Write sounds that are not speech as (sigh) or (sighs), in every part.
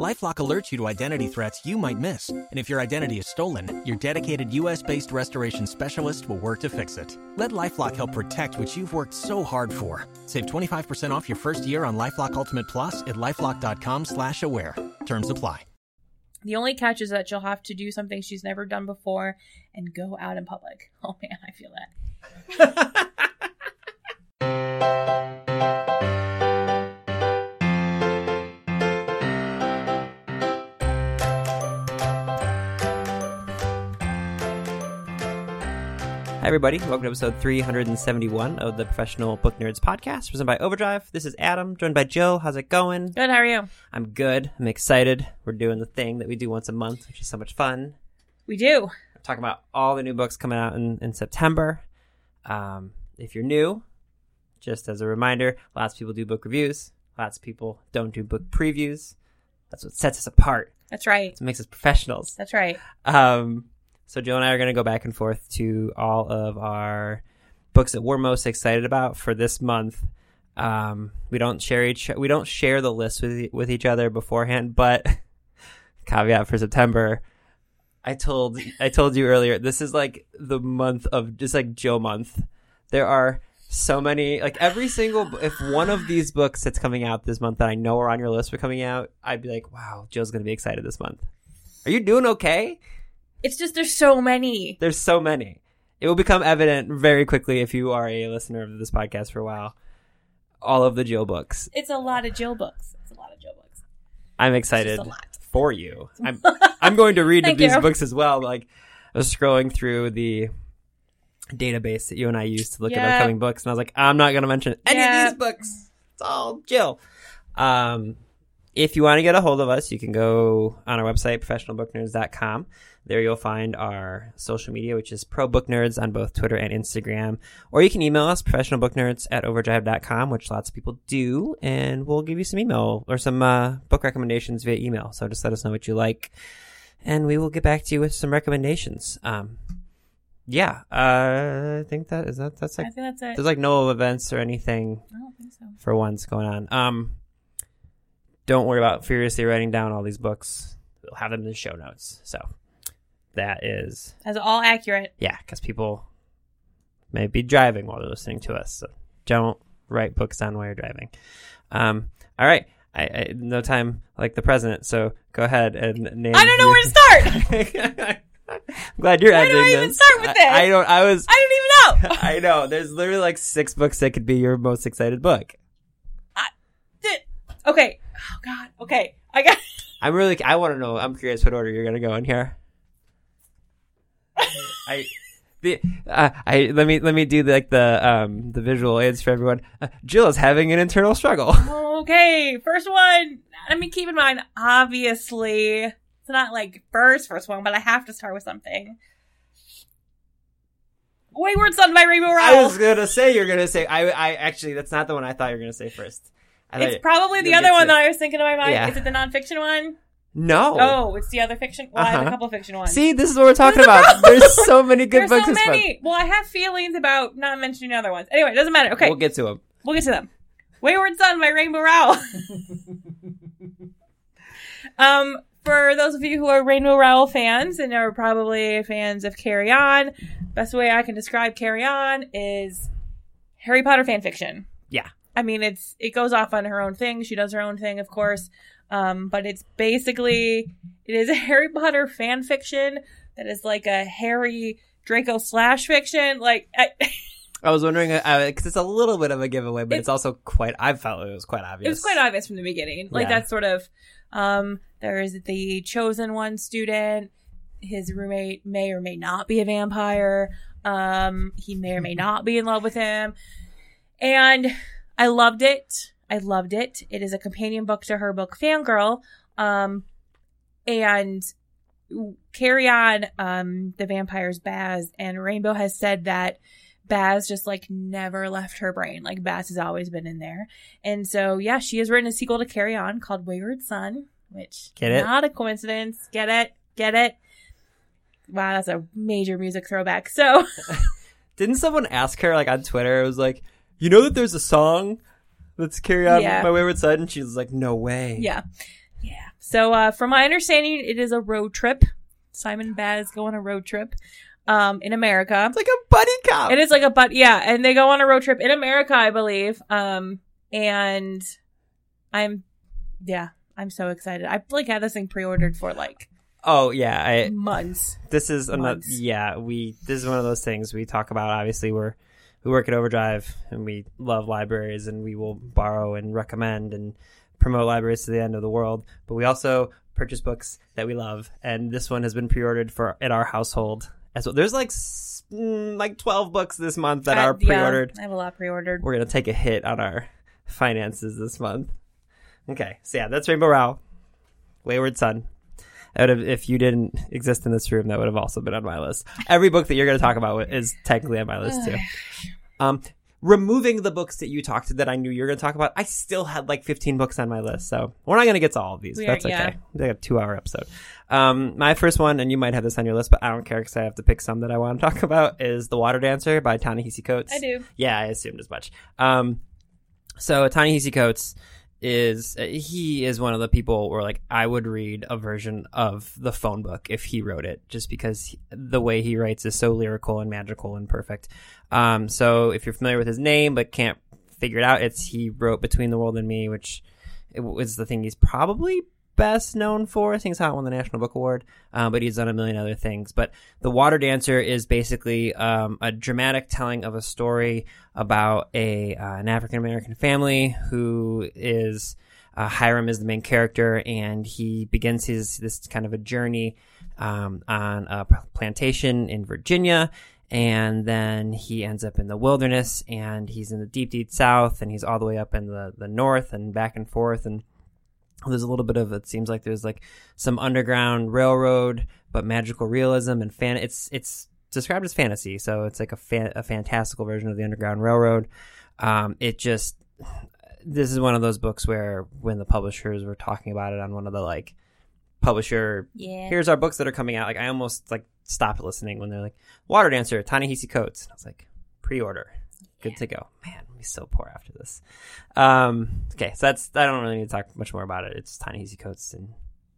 LifeLock alerts you to identity threats you might miss, and if your identity is stolen, your dedicated U.S.-based restoration specialist will work to fix it. Let LifeLock help protect what you've worked so hard for. Save 25% off your first year on LifeLock Ultimate Plus at lifeLock.com/slash-aware. Terms apply. The only catch is that she'll have to do something she's never done before and go out in public. (laughs) Oh man, I feel that. (laughs) Hi, everybody. Welcome to episode 371 of the Professional Book Nerds podcast, presented by Overdrive. This is Adam, joined by Jill. How's it going? Good, how are you? I'm good. I'm excited. We're doing the thing that we do once a month, which is so much fun. We do. We're talking about all the new books coming out in, in September. Um, if you're new, just as a reminder, lots of people do book reviews. Lots of people don't do book previews. That's what sets us apart. That's right. That's what makes us professionals. That's right. Um, so Jill and I are going to go back and forth to all of our books that we're most excited about for this month. Um, we don't share each we don't share the list with with each other beforehand, but (laughs) caveat for September. I told I told you earlier this is like the month of just like Jill month. There are so many like every single if one of these books that's coming out this month that I know are on your list for coming out, I'd be like, wow, Jill's gonna be excited this month. Are you doing okay? It's just there's so many. There's so many. It will become evident very quickly if you are a listener of this podcast for a while. All of the Jill books. It's a lot of Jill books. It's a lot of Jill books. I'm excited just a lot. for you. I'm (laughs) I'm going to read these you. books as well. Like I was scrolling through the database that you and I used to look at upcoming books, and I was like, I'm not going to mention any Yeah. of these books. It's all Jill. Um, if you want to get a hold of us, you can go on our website, professionalbooknerds.com. There you'll find our social media, which is Pro Book Nerds on both Twitter and Instagram. Or you can email us, professionalbooknerds at overdrive.com, which lots of people do, and we'll give you some email or some uh, book recommendations via email. So just let us know what you like, and we will get back to you with some recommendations. Um, yeah, uh, I think that is that. That's I like think that's it. there's like no events or anything I don't think so. for once going on. Um, don't worry about furiously writing down all these books. We'll have them in the show notes. So that is That's all accurate. yeah, because people may be driving while they're listening to us. So don't write books on while you're driving. Um, all right. I, I no time like the president, so go ahead and name. I don't know where to start. (laughs) I'm glad you're Where do I even this. start with I- this? I don't. I was. I don't even know. (laughs) I know. There's literally like six books that could be your most excited book. Did- okay. Oh God. Okay. I got. I'm really. I want to know. I'm curious what order you're gonna go in here. I. The, uh, I let me let me do like the um the visual aids for everyone. Uh, Jill is having an internal struggle. (laughs) Okay. First one. I mean, keep in mind, obviously, it's not like first first one, but I have to start with something. Wayward Son by Rainbow I was gonna say you're gonna say I I actually that's not the one I thought you were gonna say first. I It's probably the other one to- that I was thinking in my mind. Yeah. Is it the nonfiction one? No. Oh, it's the other fiction. Well, I have Uh-huh. a couple of fiction ones. See, this is what we're talking This the about. There's so many good There's books. so many. Well, I have feelings about not mentioning the other ones. Anyway, it doesn't matter. Okay, We'll get to them. We'll get to them. Wayward Son by Rainbow Rowell. (laughs) um, for those of you who are Rainbow Rowell fans and are probably fans of Carry On, best way I can describe Carry On is Harry Potter fan fiction. Yeah. I mean, it's it goes off on her own thing. She does her own thing, of course. Um, but it's basically it is a (laughs) Harry Potter fan fiction that is like a Harry Draco slash fiction. Like I, I was wondering because it's a little bit of a giveaway, but It- it's also quite. I felt it was quite obvious. It was quite obvious from the beginning. Like Yeah. that sort of um there is the chosen one student. His roommate may or may not be a vampire. Um he may or may not be in love with him. And I loved it. I loved it. It is a companion book to her book Fangirl. Um and carry on um the vampires Baz and Rainbow has said that Baz just like never left her brain. Like Baz has always been in there. And so, yeah, she has written a sequel to Carry On called Wayward Son, which Get it? Not a coincidence. Get it? Get it? Wow, that's a major music throwback. So (laughs) Didn't someone ask her like on Twitter? It was like, you know that there's a song that's "Carry On Yeah. My Wayward Son," and she's like, "No way." yeah, yeah. So uh, from my understanding, it is a road trip. Simon and Baz go on a road trip um, in America. it's like a buddy cop. It is like a but yeah, and they go on a road trip in America, I believe. Um, and I'm yeah, I'm so excited. I like had this thing pre-ordered for like Oh yeah, I months. this is another yeah we this is one of those things we talk about obviously we're we work at overdrive and we love libraries and we will borrow and recommend and promote libraries to the end of the world but we also purchase books that we love and this one has been pre-ordered for at our household as well there's like mm, like 12 books this month that I- are pre-ordered Yeah, I have a lot pre-ordered. we're gonna take a hit on our finances this month. Okay, so yeah, that's Rainbow Rowell, Wayward Son. I would have, if you didn't exist in this room, that would have also been on my list. Every book that you're going to talk about is technically on my list too. (sighs) Um, removing the books that you talked to that I knew you were going to talk about, I still had like 15 books on my list. So we're not going to get to all of these. That's okay. yeah. It's like a two hour episode. Um, my first one, and you might have this on your list, but I don't care because I have to pick some that I want to talk (laughs) about, is The Water Dancer by Ta-Nehisi Coates. I do. Yeah, I assumed as much. Um, so Ta-Nehisi Coates is he is one of the people where like I would read a version of the phone book if he wrote it, just because he- the way he writes is so lyrical and magical and perfect. Um, so if you're familiar with his name but can't figure it out, it's he wrote Between the World and Me, which was the thing he's probably best known for. I think it's how it won the National Book Award, um, but he's done a million other things. But The Water Dancer is basically um, a dramatic telling of a story about a uh, an African American family who is uh, Hiram is the main character, and he begins his this kind of a journey um, on a plantation in Virginia. And then he ends up in the wilderness, and he's in the deep, deep south, and he's all the way up in the, the north, and back and forth. And there's a little bit of it seems like there's like some underground railroad but magical realism and fan it's it's described as fantasy. So it's like a fan, a fantastical version of the underground railroad. Um it just this is one of those books where when the publishers were talking about it on one of the like publisher Yeah. here's our books that are coming out like i almost like stopped listening when they're like water dancer Ta-Nehisi coates. And i was like pre-order good to go man i'm so poor after this um okay so that's i don't really need to talk much more about it it's Ta-Nehisi Coates and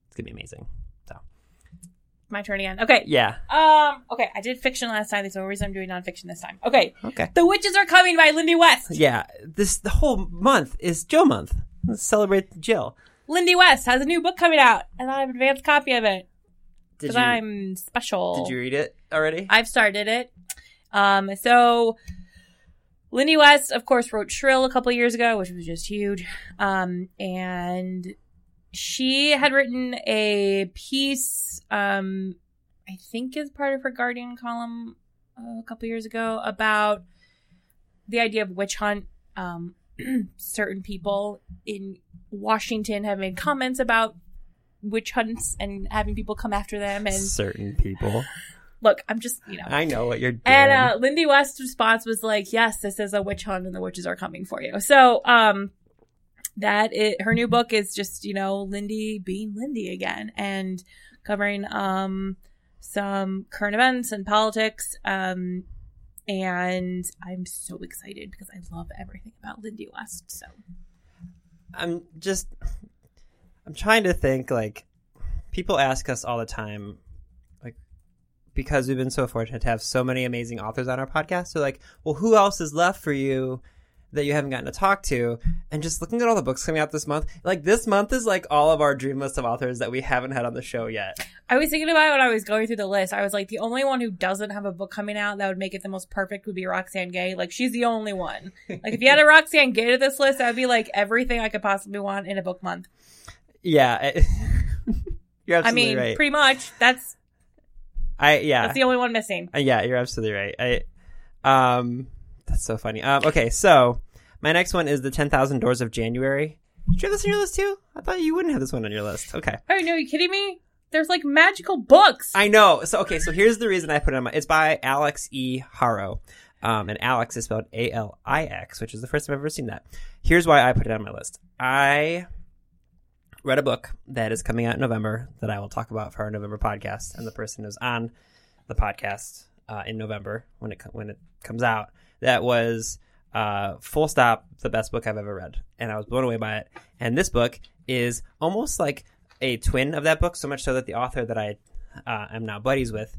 it's gonna be amazing so My turn again. Okay. yeah Um. Okay. I did fiction last time. There's no reason I'm doing nonfiction this time. Okay. okay The Witches Are Coming by Lindy West. yeah this the whole month is jill month let's celebrate jill Lindy West has a new book coming out, and I have an advanced copy of it did because you I'm special. did you read it already I've started it. Um, so Lindy West, of course, wrote Shrill a couple years ago, which was just huge. Um, and she had written a piece, um, I think is part of her Guardian column uh, a couple years ago about the idea of witch hunt. Um, (clears throat) certain people in Washington have made comments about witch hunts and having people come after them. And certain people look, I'm just, you know, i know what you're doing and uh, Lindy West's response was like, "Yes, this is a witch hunt, and the witches are coming for you." So, um, that it, her new book is just you know Lindy being Lindy again and covering um some current events and politics. Um, and I'm so excited because I love everything about Lindy West. So I'm just I'm trying to think like people ask us all the time because we've been so fortunate to have so many amazing authors on our podcast. So like, well, who else is left for you that you haven't gotten to talk to? And just looking at all the books coming out this month, like this month is like all of our dream list of authors that we haven't had on the show yet. I was thinking about it when I was going through the list. I was like, the only one who doesn't have a book coming out that would make it the most perfect would be Roxane Gay. Like, she's the only one. (laughs) Like, if you had a Roxane Gay to this list, that would be like everything I could possibly want in a book month. Yeah. it- (laughs) you're absolutely I mean, right. pretty much. That's I yeah. that's the only one missing. Uh, yeah, you're absolutely right. I, um, that's so funny. Um, okay, so my next one is the Ten Thousand Doors of January. Did you have this on your list too? I thought you wouldn't have this one on your list. Okay, Oh no, are you kidding me? There's like magical books. I know. So okay, so here's the reason I put it on my. It's by Alix E. Harrow, um, and Alix is spelled A L I X, which is the first time I've ever seen that. Here's why I put it on my list. I read a book that is coming out in November that I will talk about for our November podcast, and the person who's on the podcast uh, in November when it when it comes out. That was uh, full stop the best book I've ever read, and I was blown away by it. And this book is almost like a twin of that book, so much so that the author that I uh, am now buddies with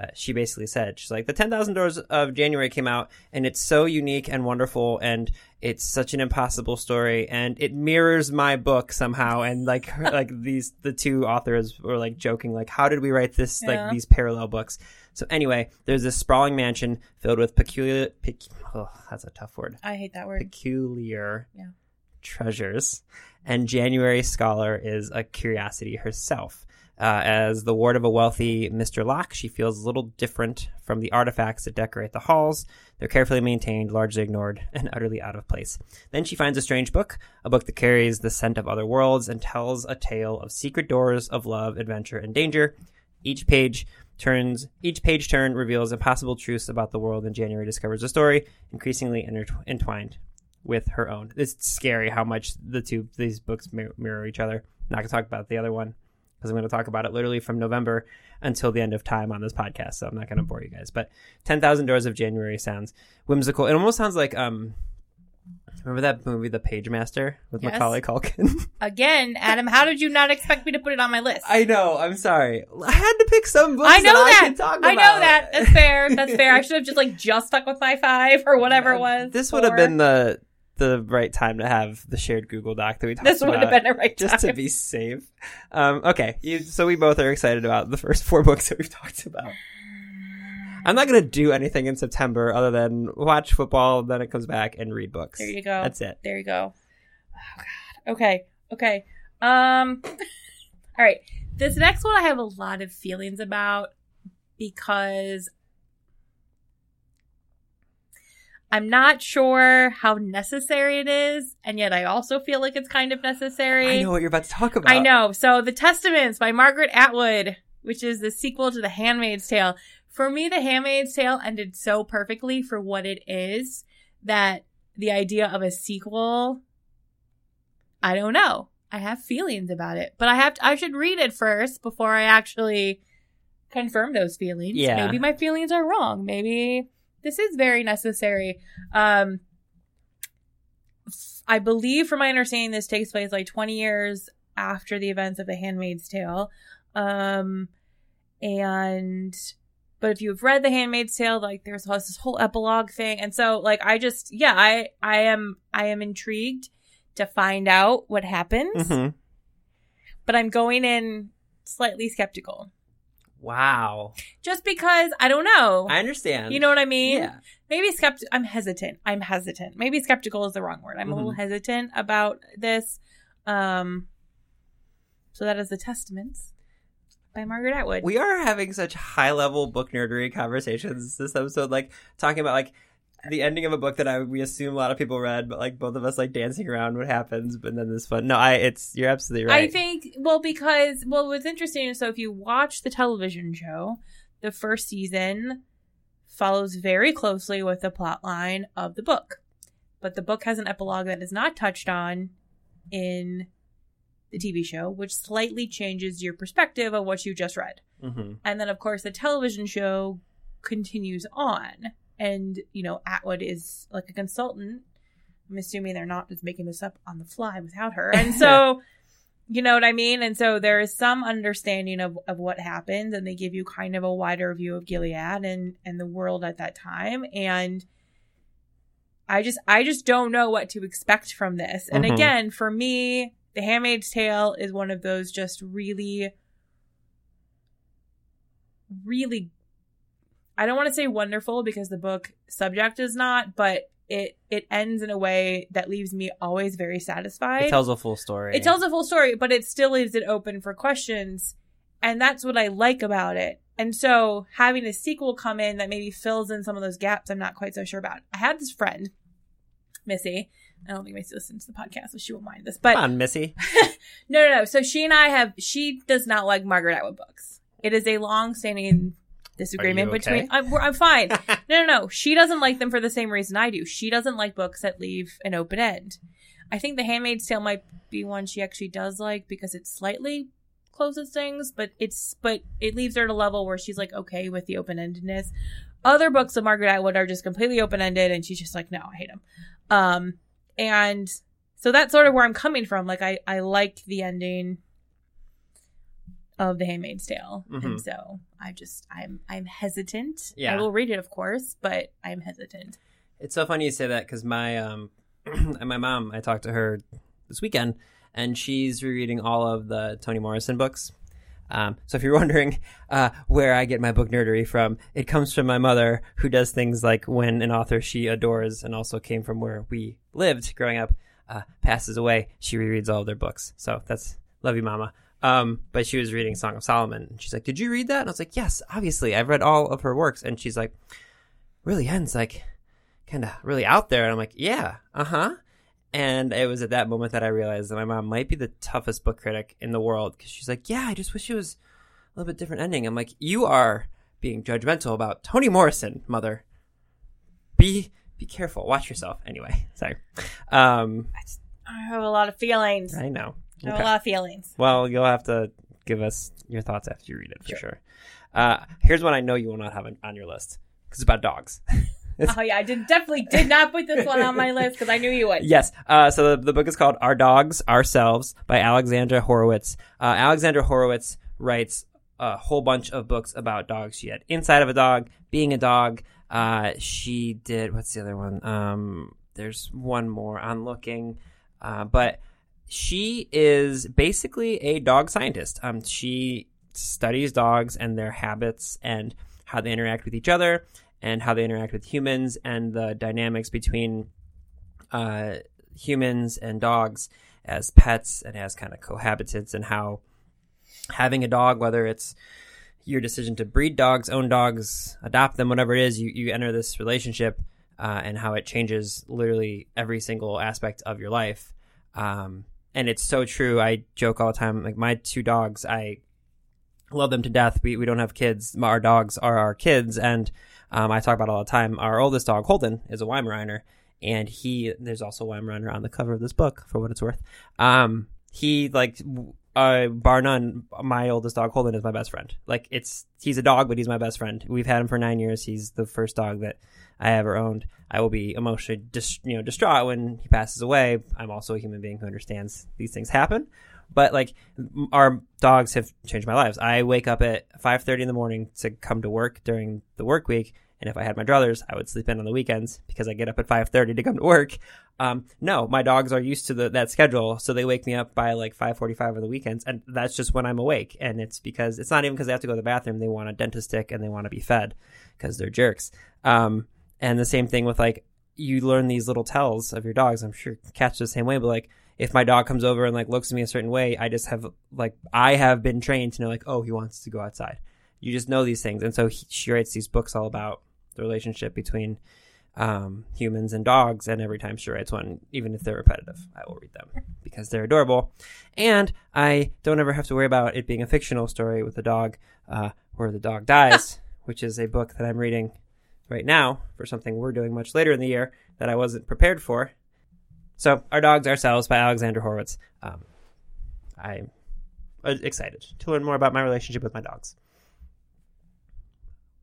uh, she basically said, she's like, the 10,000 Doors of January came out and it's so unique and wonderful and it's such an impossible story and it mirrors my book somehow. And like, her, (laughs) like these, the two authors were like joking, like, how did we write this, Yeah. like these parallel books? So anyway, there's this sprawling mansion filled with peculiar, pec- oh, that's a tough word I hate that word. peculiar Yeah. treasures. And January Scaller is a curiosity herself. Uh, as the ward of a wealthy Mr. Locke, she feels a little different from the artifacts that decorate the halls. They're carefully maintained, largely ignored, (laughs) and utterly out of place. Then she finds a strange book, a book that carries the scent of other worlds and tells a tale of secret doors of love, adventure, and danger. Each page turns, each page turn reveals impossible truths about the world, and January discovers a story increasingly intertw- entwined with her own. It's scary how much the two these books mirror each other. not gonna talk about the other one because I'm going to talk about it literally from November until the end of time on this podcast. So I'm not going to bore you guys. But Ten Thousand Doors of January sounds whimsical. It almost sounds like um. Remember that movie, The Pagemaster, with Yes. Macaulay Culkin? (laughs) Again, Adam, how did you not expect me to put it on my list? I know. I'm sorry. I had to pick some books. I know that. that. I, can talk I know that. That's fair. That's fair. I (laughs) should have just like just stuck with my five or whatever it was. This would have been the the right time to have the shared Google Doc that we talked This about. This would have been a right time. just to be safe. Um, okay, you, so we both are excited about the first four (laughs) books that we've talked about. I'm not gonna do anything in September other than watch football, then it comes back and read books. There you go. That's it. There you go. Oh god. Okay. Okay. Um (laughs) All right. This next one I have a lot of feelings about because I'm not sure how necessary it is, and yet I also feel like it's kind of necessary. I know what you're about to talk about. I know. So, The Testaments by Margaret Atwood, which is the sequel to The Handmaid's Tale. For me, The Handmaid's Tale ended so perfectly for what it is that the idea of a sequel, I don't know. I have feelings about it, but I have to, I should read it first before I actually confirm those feelings. Yeah. Maybe my feelings are wrong. Maybe this is very necessary. Um, I believe, from my understanding, this takes place like 20 years after the events of The Handmaid's Tale. Um, and, but if you've read The Handmaid's Tale, like there's this whole epilogue thing. And so, like, I just, yeah, I, I am, I am intrigued to find out what happens, Mhm. but I'm going in slightly skeptical. Wow. Just because I don't know. I understand. you know what I mean? Yeah. maybe skeptical. i'm hesitant i'm hesitant maybe skeptical is the wrong word i'm a little Mhm. hesitant about this um so that is the testaments by margaret atwood We are having such high level book nerdery conversations this episode, like talking about like the ending of a book that I we assume a lot of people read, but like both of us like dancing around what happens, but then this fun. No, I it's you're absolutely right. i think well because well what's interesting is so if you watch the television show the first season follows very closely with the plot line of the book but the book has an epilogue that is not touched on in the tv show which slightly changes your perspective of what you just read hmm And then, of course, the television show continues on. And, you know, Atwood is like a consultant. I'm assuming they're not just making this up on the fly without her. And (laughs) so, you know what I mean? And so there is some understanding of, of what happened, and they give you kind of a wider view of Gilead and, and the world at that time. And I just I just don't know what to expect from this. And Mhm. again, for me, The Handmaid's Tale is one of those just really really I don't want to say wonderful because the book subject is not, but it it ends in a way that leaves me always very satisfied. It tells a full story. It tells a full story, but it still leaves it open for questions. And that's what I like about it. And so having a sequel come in that maybe fills in some of those gaps, I'm not quite so sure about. I had this friend, Missy. I don't think Missy listens to the podcast, so she won't mind this. But Come on, Missy. (laughs) no, no, no. So she and I have. She does not like Margaret Atwood books. It is a long-standing disagreement okay? between. I'm, I'm fine. (laughs) no, no, no. She doesn't like them for the same reason I do. She doesn't like books that leave an open end. I think The Handmaid's Tale might be one she actually does like because it slightly closes things, but it's but it leaves her at a level where she's like okay with the open endedness. Other books of Margaret Atwood are just completely open ended, and she's just like, no, I hate them. Um, and so that's sort of where I'm coming from. Like I I like the ending of The Handmaid's Tale, Mhm. and so I just I'm I'm hesitant. Yeah. I will read it, of course, but I'm hesitant. It's so funny you say that because my um, (clears throat) my mom, I talked to her this weekend, and she's rereading all of the Toni Morrison books. Um, so if you're (laughs) wondering uh, where I get my book nerdery from, it comes from my mother, who does things like when an author she adores and also came from where we lived growing up uh, passes away, she rereads all of their books. So that's love you, mama. Um, but she was reading Song of Solomon. and She's like, "Did you read that?" And I was like, "Yes, obviously. I've read all of her works." And she's like, "Really ends like kind of really out there." And I'm like, "Yeah, uh huh." And it was at that moment that I realized that my mom might be the toughest book critic in the world because she's like, "Yeah, I just wish it was a little bit different ending." I'm like, "You are being judgmental about Toni Morrison, mother. Be be careful. Watch yourself." Anyway, (laughs) sorry. Um, I have a lot of feelings. I know. I have a lot of feelings. Well, you'll have to give us your thoughts after you read it for sure. Uh, here's one I know you will not have on, your list because it's about dogs. (laughs) oh yeah, I did definitely did not put this one on my (laughs) list because I knew you would. yes. Uh, so the, the book is called Our Dogs, Ourselves by Alexandra Horowitz. Uh, Alexandra Horowitz writes a whole bunch of books about dogs. She had Inside of a Dog, Being a Dog. Uh, she did, what's the other one? Um, there's one more on looking. Uh, but she is basically a dog scientist. Um, she studies dogs and their habits and how they interact with each other and how they interact with humans and the dynamics between uh, humans and dogs as pets and as kind of cohabitants and how having a dog, whether it's your decision to breed dogs, own dogs, adopt them, whatever it is, you, you enter this relationship uh, and how it changes literally every single aspect of your life. Um, and it's so true. I joke all the time. Like my two dogs, I love them to death. We, we don't have kids. Our dogs are our kids. And um, I talk about it all the time. Our oldest dog, Holden, is a Weimaraner. And he, there's also a Weimaraner on the cover of this book for what it's worth. Um, he like, uh, bar none, my oldest dog, Holden, is my best friend. Like it's, he's a dog, but he's my best friend. We've had him for nine years. He's the first dog that I ever owned. I will be emotionally, dis- you know, distraught when he passes away. I'm also a human being who understands these things happen. But like our dogs have changed my lives. I wake up at 5:30 in the morning to come to work during the work week, and if I had my druthers, I would sleep in on the weekends because I get up at 5:30 to come to work. Um, no, my dogs are used to the, that schedule, so they wake me up by like 5:45 on the weekends, and that's just when I'm awake. And it's because it's not even because they have to go to the bathroom; they want a dentist stick and they want to be fed because they're jerks. Um, and the same thing with like you learn these little tells of your dogs. I'm sure cats the same way, but like if my dog comes over and like looks at me a certain way, I just have like I have been trained to know like oh he wants to go outside. You just know these things, and so he, she writes these books all about the relationship between um, humans and dogs. And every time she writes one, even if they're repetitive, I will read them because they're adorable, and I don't ever have to worry about it being a fictional story with a dog uh, where the dog dies, (laughs) which is a book that I'm reading right now for something we're doing much later in the year that I wasn't prepared for. So, Our Dogs Ourselves by Alexander Horowitz. Um, I'm excited to learn more about my relationship with my dogs.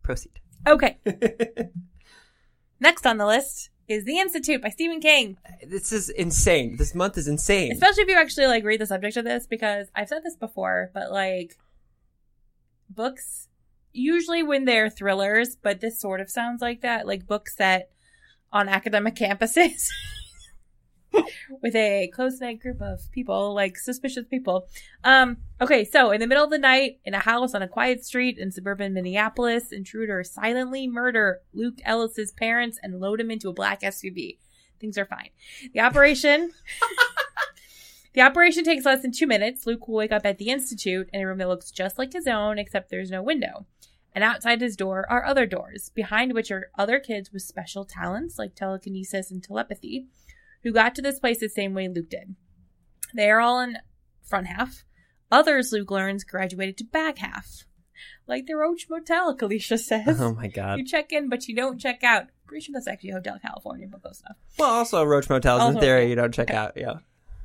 Proceed. Okay. (laughs) Next on the list is The Institute by Stephen King. This is insane. This month is insane. Especially if you actually like read the subject of this, because I've said this before, but like books usually when they're thrillers, but this sort of sounds like that, like books set on academic campuses. (laughs) (laughs) with a close knit group of people, like suspicious people. Um, okay, so in the middle of the night, in a house on a quiet street in suburban Minneapolis, intruders silently murder Luke Ellis's parents and load him into a black SUV. Things are fine. The operation (laughs) The operation takes less than two minutes. Luke will wake up at the Institute in a room that looks just like his own, except there's no window. And outside his door are other doors, behind which are other kids with special talents like telekinesis and telepathy, who got to this place the same way Luke did. They are all in front half. Others, Luke learns, graduated to back half. Like the Roach Motel, Kalisha says. oh my god. You check in, but you don't check out. pretty sure that's actually Hotel California book of stuff. Well, also Roach Motels in theory you don't check out. Yeah.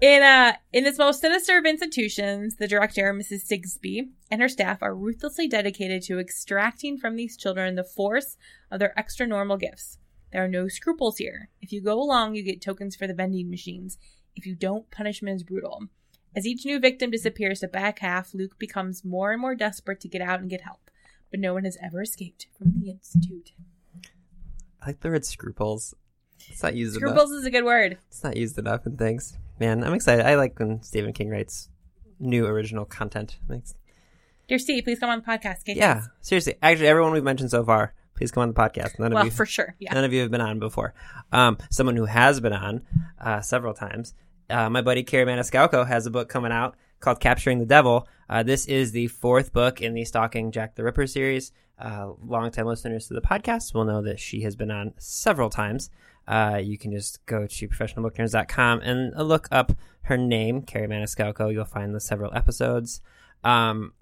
In uh in this most sinister of institutions, the director, Mrs. Sigsby, and her staff are ruthlessly dedicated to extracting from these children the force of their extra normal gifts. There are no scruples here. If you go along, you get tokens for the vending machines. If you don't, punishment is brutal. As each new victim disappears the back half, Luke becomes more and more desperate to get out and get help. But no one has ever escaped from the institute. I like the word scruples. It's not used enough. Scruples is a good word. It's not used enough in things. Man, I'm excited. I like when Stephen King writes new original content. Thanks. Dear Steve, please come on the podcast. Yeah, seriously. Actually, everyone we've mentioned so far, please come on the podcast. None of Well, you, for sure. Yeah. none of you have been on before. Um, someone who has been on uh, several times. Uh, my buddy Kerri Maniscalco has a book coming out called "Capturing the Devil." Uh, this is the fourth book in the Stalking Jack the Ripper series. Uh, longtime listeners to the podcast will know that she has been on several times. Uh, you can just go to professionalbooknerds.com and look up her name, Kerri Maniscalco. You'll find the several episodes. Um,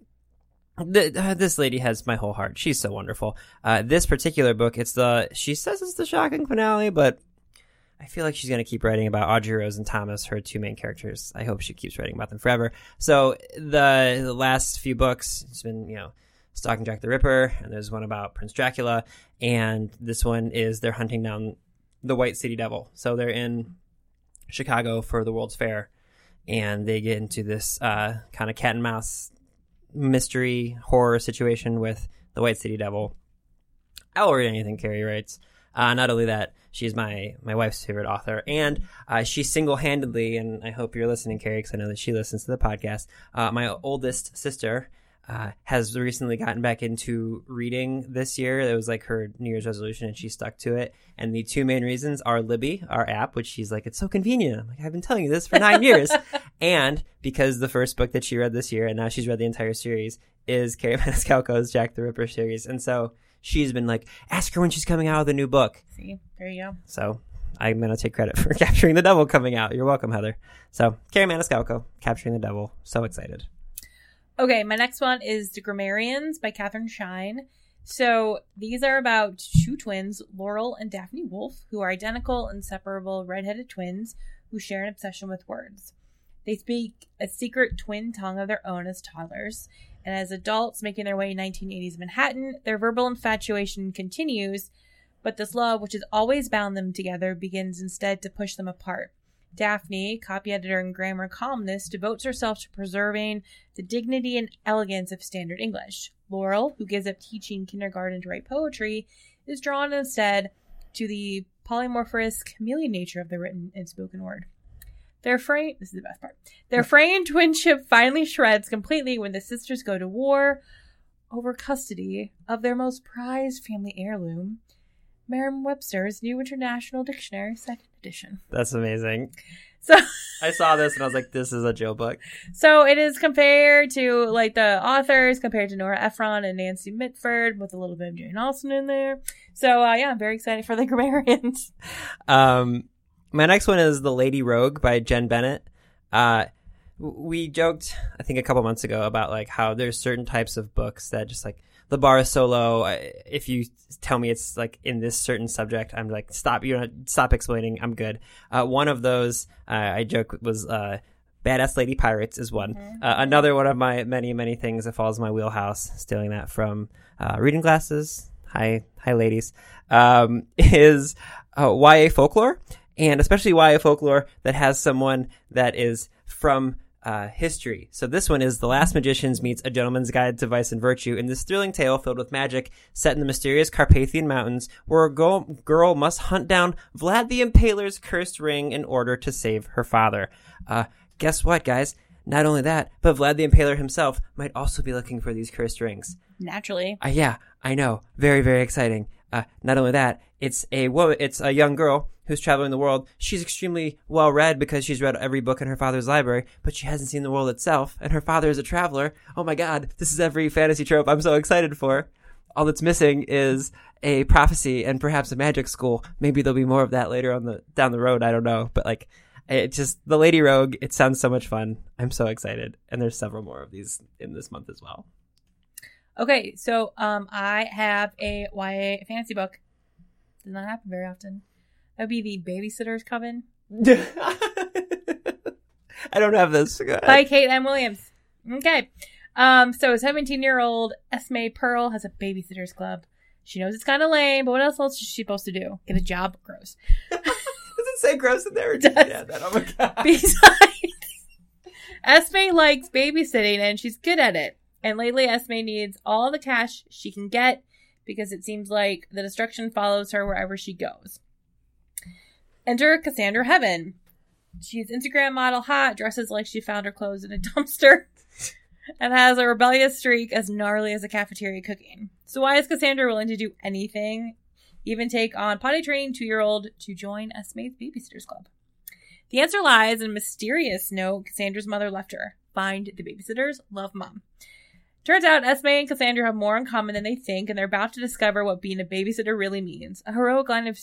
th- uh, this lady has my whole heart. She's so wonderful. Uh, this particular book, it's the she says it's the shocking finale, but I feel like she's going to keep writing about Audrey Rose and Thomas, her two main characters. I hope she keeps writing about them forever. So the, the last few books, it's been you know stalking Jack the Ripper, and there's one about Prince Dracula, and this one is they're hunting down the White City Devil. So they're in Chicago for the World's Fair, and they get into this uh, kind of cat and mouse mystery horror situation with the White City Devil. I'll read anything Kerri writes. Uh, not only that, she's my my wife's favorite author, and uh, she single handedly, and I hope you're listening, Kerri, because I know that she listens to the podcast. Uh, my oldest sister uh, has recently gotten back into reading this year. It was like her New Year's resolution, and she stuck to it. And the two main reasons are Libby, our app, which she's like, it's so convenient. I'm like, I've been telling you this for nine (laughs) years, and because the first book that she read this year, and now she's read the entire series, is Kerri (laughs) Maniscalco's Jack the Ripper series, and so she's been like, ask her when she's coming out with a new book. See, there you go. So I'm gonna take credit for (laughs) capturing the devil coming out. You're welcome, Heather. So Kerri Maniscalco, capturing the devil. So excited. Okay, my next one is The Grammarians by Katherine Schine. So these are about two twins, Laurel and Daphne Wolf, who are identical, inseparable redheaded twins who share an obsession with words. They speak a secret twin tongue of their own as toddlers, and as adults making their way in 1980s Manhattan, their verbal infatuation continues, but this love, which has always bound them together, begins instead to push them apart. Daphne, copy editor and grammar columnist, devotes herself to preserving the dignity and elegance of standard English. Laurel, who gives up teaching kindergarten to write poetry, is drawn instead to the polymorphous chameleon nature of the written and spoken word. Their frame this is the best part. Their fraying twinship finally shreds completely when the sisters go to war over custody of their most prized family heirloom, Merriam-Webster's New International Dictionary, second edition. That's amazing. So I saw this and I was like, this is a Jill book. (laughs) So it is compared to like the authors compared to Nora Ephron and Nancy Mitford with a little bit of Jane Austen in there. So uh, yeah, I'm very excited for the (laughs) grammarians. Um, my next one is The Lady Rogue by Jenn Bennett. Uh, we joked, I think, a couple months ago about like how there's certain types of books that just like the bar is so low. I- If you tell me it's like in this certain subject, I'm like, stop, you know, stop explaining. I'm good. Uh, one of those, uh, I joke was, uh, Badass Lady Pirates is one. Uh, another one of my many, many things that falls in my wheelhouse, stealing that from, uh, reading glasses. Hi, hi ladies. Um, (laughs) is, uh, YA folklore and especially YA folklore that has someone that is from uh, history. So this one is The Last Magicians meets A Gentleman's Guide to Vice and Virtue in this thrilling tale filled with magic set in the mysterious Carpathian Mountains where a girl, girl must hunt down Vlad the Impaler's cursed ring in order to save her father. Uh, guess what, guys? Not only that, but Vlad the Impaler himself might also be looking for these cursed rings. Naturally. Uh, yeah, I know. Very, very exciting. Uh, not only that, it's a wo- it's a young girl who's traveling the world. She's extremely well read because she's read every book in her father's library, but she hasn't seen the world itself. And her father is a traveler. Oh my god, this is every fantasy trope I'm so excited for. All that's missing is a prophecy and perhaps a magic school. Maybe there'll be more of that later on the down the road. I don't know, but like. It just the Lady Rogue. It sounds so much fun. I'm so excited, and there's several more of these in this month as well. Okay, so um, I have a YA fantasy book. Does not happen very often. That would be the Babysitter's Coven (laughs) I don't have this. By Kate M. Williams. Okay. Um, so 17 year old Esme Pearl has a babysitter's club. She knows it's kind of lame, but what else else is she supposed to do? Get a job? Gross. (laughs) Does it say gross in there? Or Does. Yeah, that, oh my god. Besides, (laughs) Esme likes babysitting and she's good at it. And lately, Esme needs all the cash she can get because it seems like the destruction follows her wherever she goes. Enter Cassandra Heaven. She's Instagram model hot, dresses like she found her clothes in a (laughs) dumpster, and has a rebellious streak as gnarly as a cafeteria cooking. So why is Cassandra willing to do anything, even take on potty training two year old to join Esme's Babysitters Club? The answer lies in a mysterious note Cassandra's mother left her. Find the babysitters, love mom. Turns out Esme and Cassandra have more in common than they think, and they're about to discover what being a babysitter really means. A heroic line of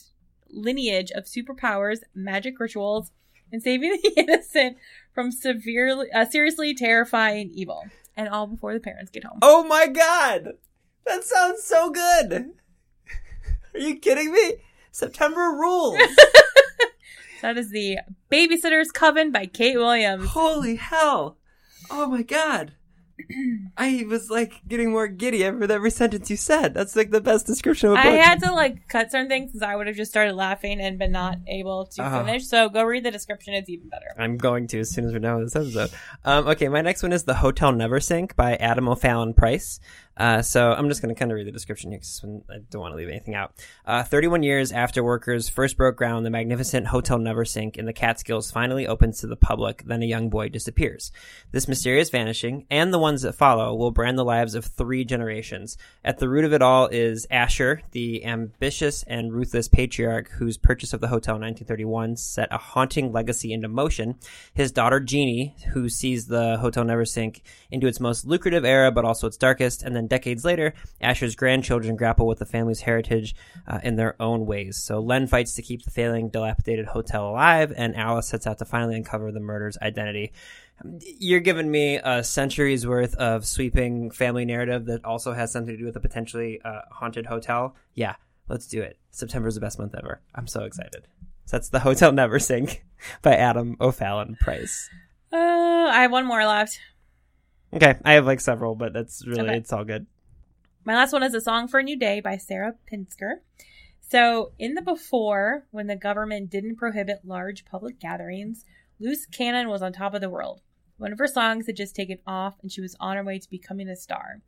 lineage of superpowers, magic rituals, and saving (laughs) the innocent from severely, uh, seriously terrifying evil. And all before the parents get home. Oh my god! That sounds so good! Are you kidding me? September rules! (laughs) That is the Babysitter's Coven by Kate Williams. Holy hell! Oh my god! (clears throat) I was like getting more giddy with every sentence you said. That's like the best description of a book. I had to like cut certain things because I would have just started laughing and been not able to Oh. finish. So go read the description; it's even better. I'm going to as soon as we're done with this episode. Um, okay, my next one is The Hotel Neversink by Adam O'Fallon Price. Uh, so I'm just going to kind of read the description here because I don't want to leave anything out. Uh, 31 years after workers first broke ground, the magnificent Hotel Neversink in the Catskills finally opens to the public. Then a young boy disappears. This mysterious vanishing and the ones that follow will brand the lives of three generations. At the root of it all is Asher, the ambitious and ruthless patriarch whose purchase of the hotel in 1931 set a haunting legacy into motion. His daughter Jeannie, who sees the Hotel Neversink into its most lucrative era, but also its darkest. And then decades later, Asher's grandchildren grapple with the family's heritage uh, in their own ways. So Len fights to keep the failing, dilapidated hotel alive, and Alice sets out to finally uncover the murder's identity. You're giving me a century's worth of sweeping family narrative that also has something to do with a potentially uh, haunted hotel. Yeah, let's do it. September's the best month ever. I'm so excited. So that's The (laughs) Hotel Neversink by Adam O'Fallon Price. Uh, I have one more left. Okay, I have like several, but that's really, Okay. it's all good. My last one is A Song for a New Day by Sarah Pinsker. So, in the before, when the government didn't prohibit large public gatherings, Luce Cannon was on top of the world. One of her songs had just taken off, and she was on her way to becoming a star.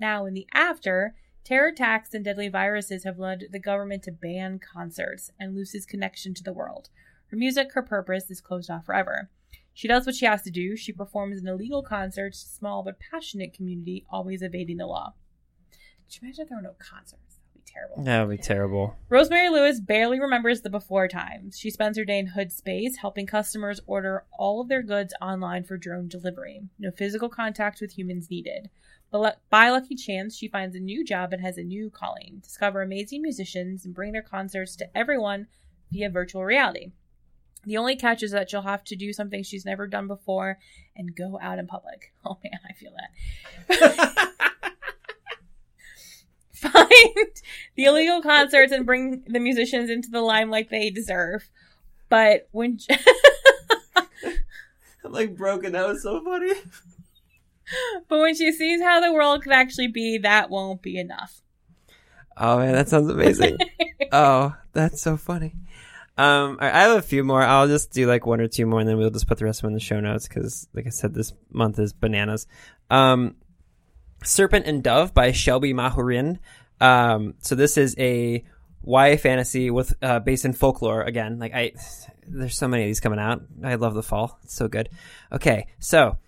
Now, in the after, terror attacks and deadly viruses have led the government to ban concerts and Luce's connection to the world. Her music, her purpose, is closed off forever. She does what she has to do. She performs in illegal concerts to small but passionate community, always evading the law. Could you imagine if there were no concerts? That would be terrible. That would be terrible. Rosemary Lewis barely remembers the before times. She spends her day in Hoodspace helping customers order all of their goods online for drone delivery. No physical contact with humans needed. But by lucky chance, she finds a new job and has a new calling discover amazing musicians and bring their concerts to everyone via virtual reality. The only catch is that she'll have to do something she's never done before and go out in public. (laughs) Oh man, I feel that. (laughs) find the illegal concerts and bring the musicians into the limelight they deserve. But when (laughs) I'm like broken. That was so funny. but when she sees how the world could actually be, that won't be enough. Oh man, that sounds amazing. oh, that's so funny. Um, I have a few more. I'll just do like one or two more, and then we'll just put the rest of them in the show notes because, like I said, this month is bananas. Um, Serpent and Dove by Shelby Mahurin. Um, so this is a YA fantasy with uh, based in folklore. Again, like I, there's so many of these coming out. I love the fall. It's so good. Okay, so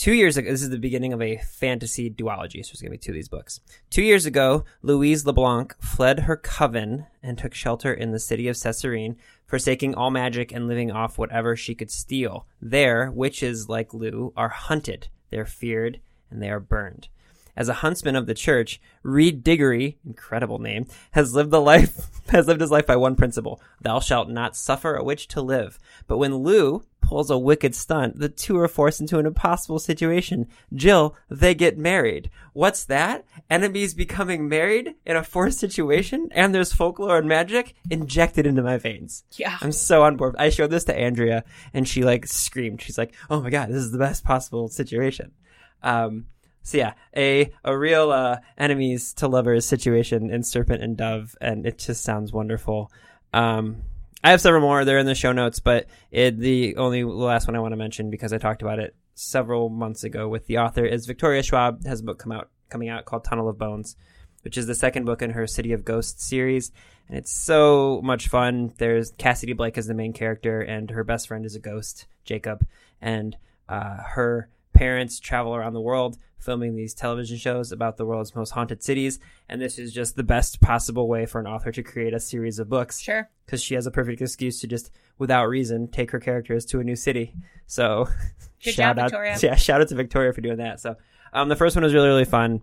two years ago, this is the beginning of a fantasy duology. So it's going to be two of these books. Two years ago, Louise LeBlanc fled her coven and took shelter in the city of Cesarine, forsaking all magic and living off whatever she could steal. There, witches like Lou are hunted, they're feared, and they are burned. As a huntsman of the church, Reid Diggory, incredible name, has lived the life (laughs) has lived his life by one principle: Thou shalt not suffer a witch to live. But when Lou pulls a wicked stunt. The two are forced into an impossible situation. Jill, they get married. What's that? Enemies becoming married in a forced situation? And there's folklore and magic injected into my veins. Yeah. I'm so on board. I showed this to Andrea and she like screamed. She's like, "Oh my god, this is the best possible situation." Um, so yeah, a a real uh, enemies to lovers situation in Serpent and Dove, and it just sounds wonderful. Um, I have several more. They're in the show notes, but it, the only last one I want to mention because I talked about it several months ago with the author is Victoria Schwab has a book come out coming out called Tunnel of Bones, which is the second book in her City of Ghosts series, and it's so much fun. There's Cassidy Blake as the main character, and her best friend is a ghost, Jacob, and uh, her parents travel around the world filming these television shows about the world's most haunted cities. And this is just the best possible way for an author to create a series of books. Sure. Because she has a perfect excuse to just, without reason, take her characters to a new city. So, (laughs) Good shout job, out, Victoria. (laughs) yeah, shout out to Victoria for doing that. So, um, the first one was really, really fun.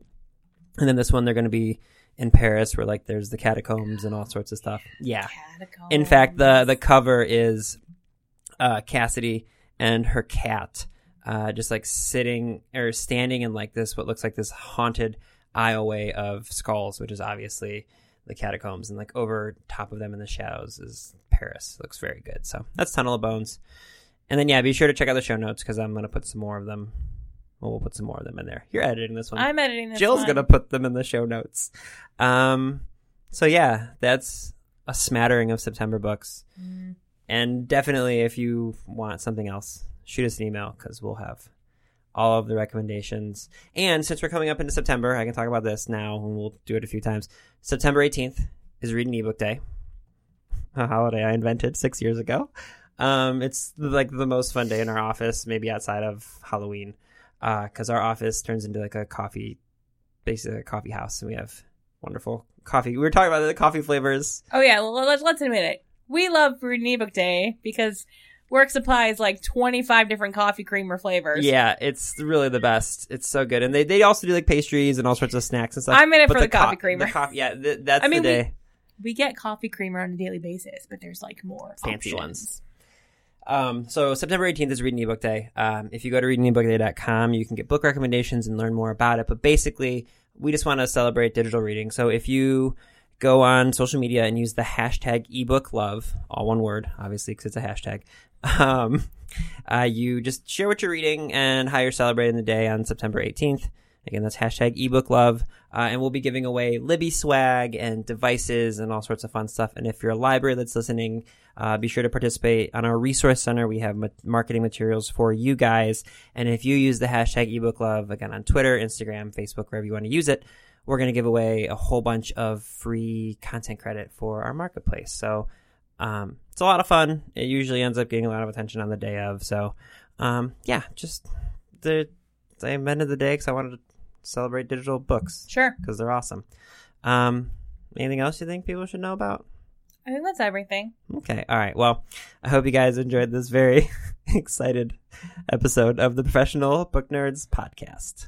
And then this one, they're going to be in Paris where like there's the catacombs and all sorts of stuff. Yeah. Catacombs. In fact, the the cover is uh, Cassidy and her cat, uh, just like sitting or standing in like this what looks like this haunted aisleway of skulls, which is obviously the catacombs, and like over top of them in the shadows is Paris. looks very good. So that's Tunnel of Bones. And then yeah, be sure to check out the show notes because I'm gonna put some more of them. Well, we'll put some more of them in there. You're editing this one. I'm editing this. Jill's one. gonna put them in the show notes. Um, so yeah, that's a smattering of September books, Mm. and definitely if you want something else, shoot us an email because we'll have all of the recommendations. And since we're coming up into September, I can talk about this now, and we'll do it a few times. September 18th is Read an Ebook Day, a holiday I invented six years ago. Um, it's like the most fun day in our office, maybe outside of Halloween, because our office turns into like a coffee, basically a coffee house, and we have wonderful coffee. We were talking about the coffee flavors. Oh yeah, well, let's let's admit it. We love Reading ebook day because work supplies like 25 different coffee creamer flavors. Yeah, it's really the best. It's so good, and they they also do like pastries and all sorts of snacks and stuff. I'm in it But for the coffee creamer. The coffee, yeah, th- that's I mean, the we- day. We get coffee creamer on a daily basis, but there's like more Fancy options. ones. Um, so September 18th is Read an Ebook Day. Um, if you go to readanebookday.com, you can get book recommendations and learn more about it. But basically, we just want to celebrate digital reading. So if you go on social media and use the hashtag ebooklove, all one word, obviously, because it's a hashtag, (laughs) um, uh, you just share what you're reading and how you're celebrating the day on September 18th. Again, that's hashtag ebook love. Uh, and we'll be giving away Libby swag and devices and all sorts of fun stuff. And if you're a library that's listening, uh, be sure to participate on our resource center. We have ma- marketing materials for you guys. And if you use the hashtag ebooklove, again, on Twitter, Instagram, Facebook, wherever you want to use it, we're going to give away a whole bunch of free content credit for our marketplace. So, um, it's a lot of fun. It usually ends up getting a lot of attention on the day of. So, um, yeah, just the, I invented the day because I wanted to celebrate digital books Sure. because they're awesome. Um, anything else you think people should know about? I think that's everything. Okay. All right. Well, I hope you guys enjoyed this very (laughs) excited episode of the Professional Book Nerds podcast.